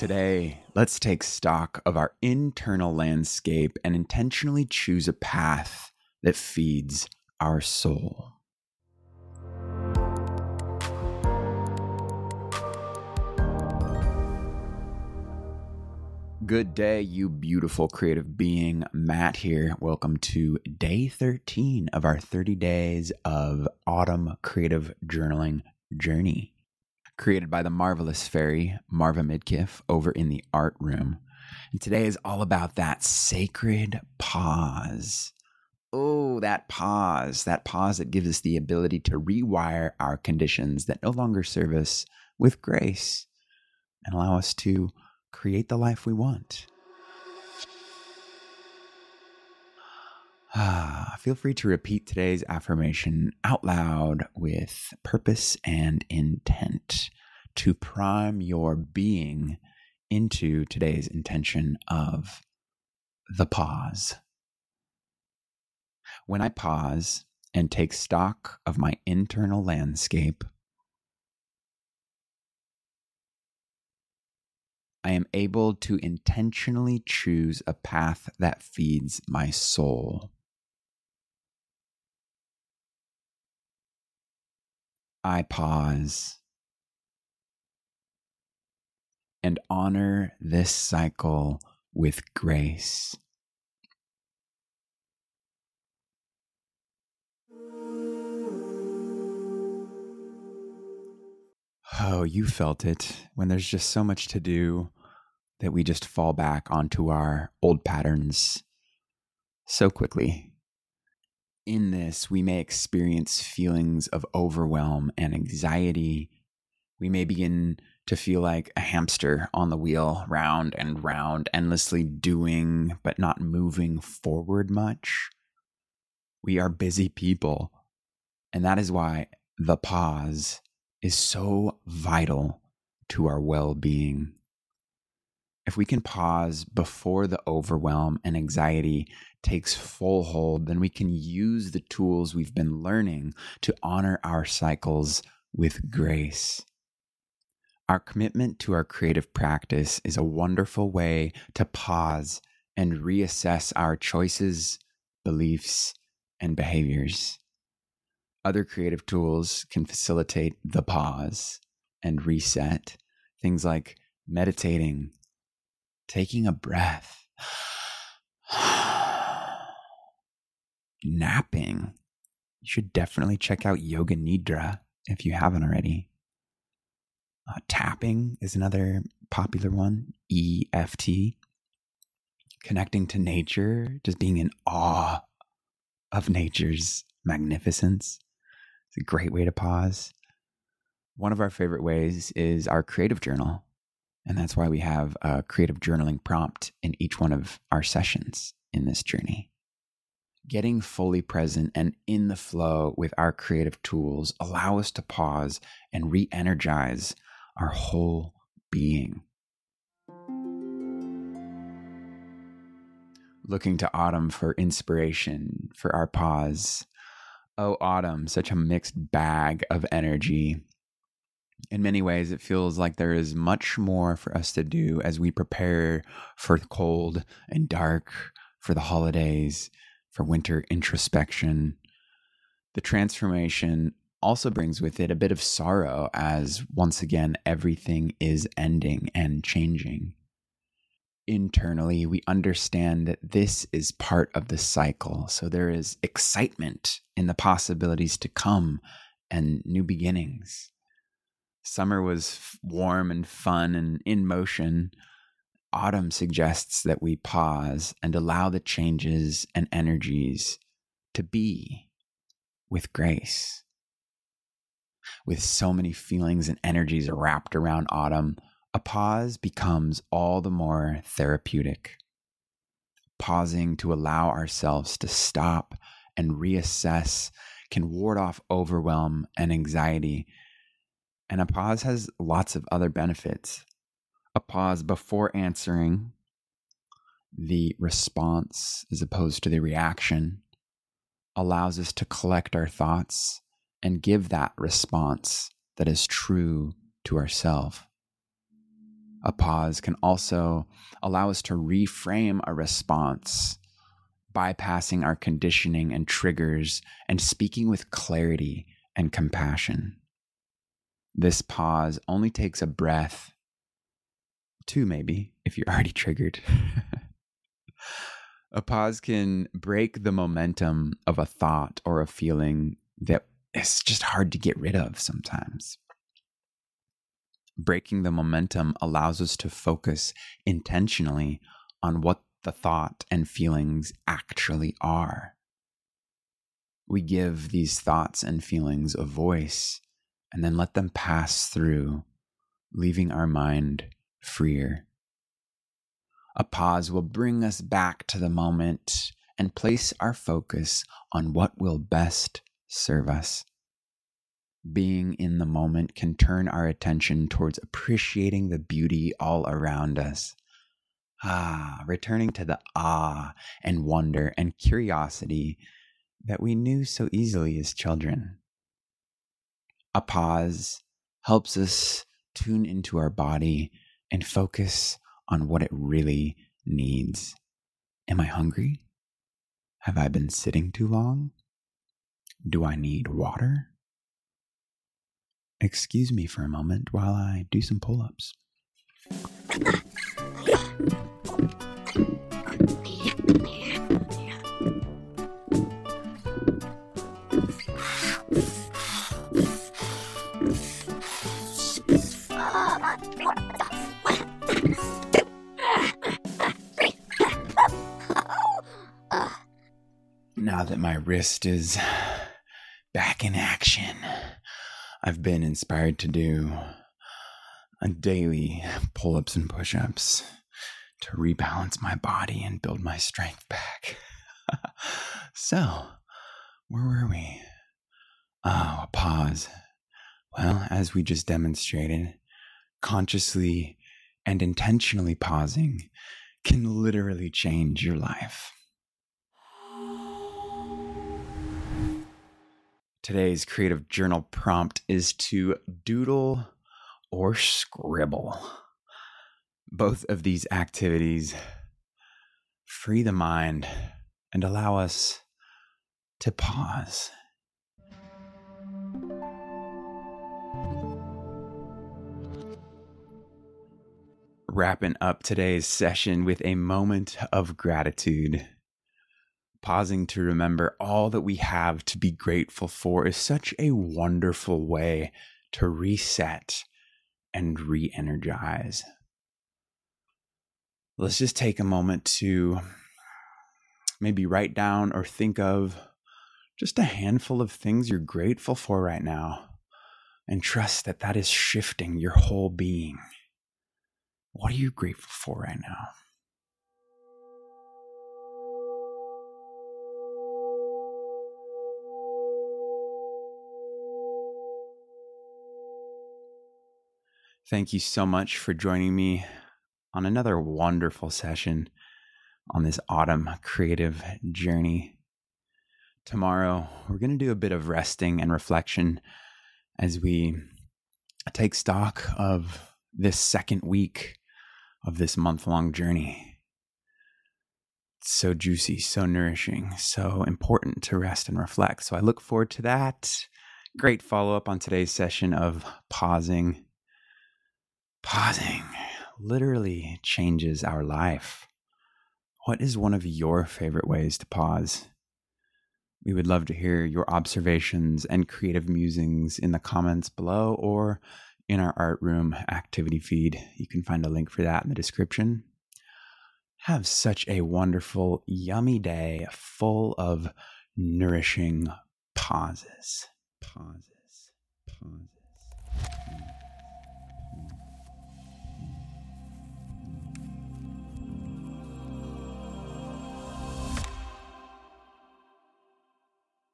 Today, let's take stock of our internal landscape and intentionally choose a path that feeds our soul. Good day, you beautiful creative being. Matt here. Welcome to day 13 of our 30 days of autumn creative journaling journey. Created by the marvelous fairy, Marva Midkiff, over in the art room. And today is all about that sacred pause. Oh, that pause, that pause that gives us the ability to rewire our conditions that no longer serve us with grace and allow us to create the life we want. feel free to repeat today's affirmation out loud with purpose and intent to prime your being into today's intention of the pause. When I pause and take stock of my internal landscape, I am able to intentionally choose a path that feeds my soul. I pause and honor this cycle with grace. Oh, you felt it when there's just so much to do that we just fall back onto our old patterns so quickly. In this, we may experience feelings of overwhelm and anxiety. We may begin to feel like a hamster on the wheel, round and round, endlessly doing but not moving forward much. We are busy people. And that is why the pause is so vital to our well being. If we can pause before the overwhelm and anxiety takes full hold, then we can use the tools we've been learning to honor our cycles with grace. Our commitment to our creative practice is a wonderful way to pause and reassess our choices, beliefs, and behaviors. Other creative tools can facilitate the pause and reset. Things like meditating, taking a breath, napping. You should definitely check out Yoga Nidra if you haven't already. Uh, tapping is another popular one, EFT. Connecting to nature, just being in awe of nature's magnificence. It's a great way to pause. One of our favorite ways is our creative journal. And that's why we have a creative journaling prompt in each one of our sessions in this journey. Getting fully present and in the flow with our creative tools allow us to pause and re energize our whole being. Looking to autumn for inspiration for our pause Oh, autumn, such a mixed bag of energy. In many ways, it feels like there is much more for us to do as we prepare for the cold and dark, for the holidays, for winter introspection. The transformation also brings with it a bit of sorrow as once again everything is ending and changing internally, we understand that this is part of the cycle. So there is excitement in the possibilities to come and new beginnings. Summer was warm and fun and in motion. Autumn suggests that we pause and allow the changes and energies to be with grace. With so many feelings and energies wrapped around autumn, a pause becomes all the more therapeutic. Pausing to allow ourselves to stop and reassess can ward off overwhelm and anxiety. And a pause has lots of other benefits. A pause before answering the response as opposed to the reaction allows us to collect our thoughts and give that response that is true to ourselves A pause can also allow us to reframe a response, bypassing our conditioning and triggers and speaking with clarity and compassion. This pause only takes a breath, two maybe, if you're already triggered. a pause can break the momentum of a thought or a feeling that is just hard to get rid of sometimes. Breaking the momentum allows us to focus intentionally on what the thought and feelings actually are. We give these thoughts and feelings a voice and then let them pass through, leaving our mind freer. A pause will bring us back to the moment and place our focus on what will best serve us. Being in the moment can turn our attention towards appreciating the beauty all around us. Ah, returning to the awe and wonder and curiosity that we knew so easily as children a pause helps us tune into our body and focus on what it really needs. Am I hungry? Have I been sitting too long? Do I need water? Excuse me for a moment while I do some pull ups. My wrist is back in action, I've been inspired to do a daily pull ups and push ups to rebalance my body and build my strength back. so, where were we? Oh, a pause. Well, as we just demonstrated, consciously and intentionally pausing can literally change your life. Today's creative journal prompt is to doodle or scribble. Both of these activities free the mind and allow us to pause. Wrapping up today's session with a moment of gratitude pausing to remember all that we have to be grateful for is such a wonderful way to reset and re energize. Let's just take a moment to maybe write down or think of just a handful of things you're grateful for right now and trust that that is shifting your whole being. What are you grateful for right now? Thank you so much for joining me on another wonderful session on this autumn creative journey. Tomorrow, we're going to do a bit of resting and reflection as we take stock of this second week of this month long journey. It's so juicy, so nourishing, so important to rest and reflect. So I look forward to that. Great follow up on today's session of pausing Pausing literally changes our life. What is one of your favorite ways to pause? We would love to hear your observations and creative musings in the comments below or in our art room activity feed. You can find a link for that in the description. Have such a wonderful, yummy day full of nourishing pauses. Pauses. Pauses. Hmm.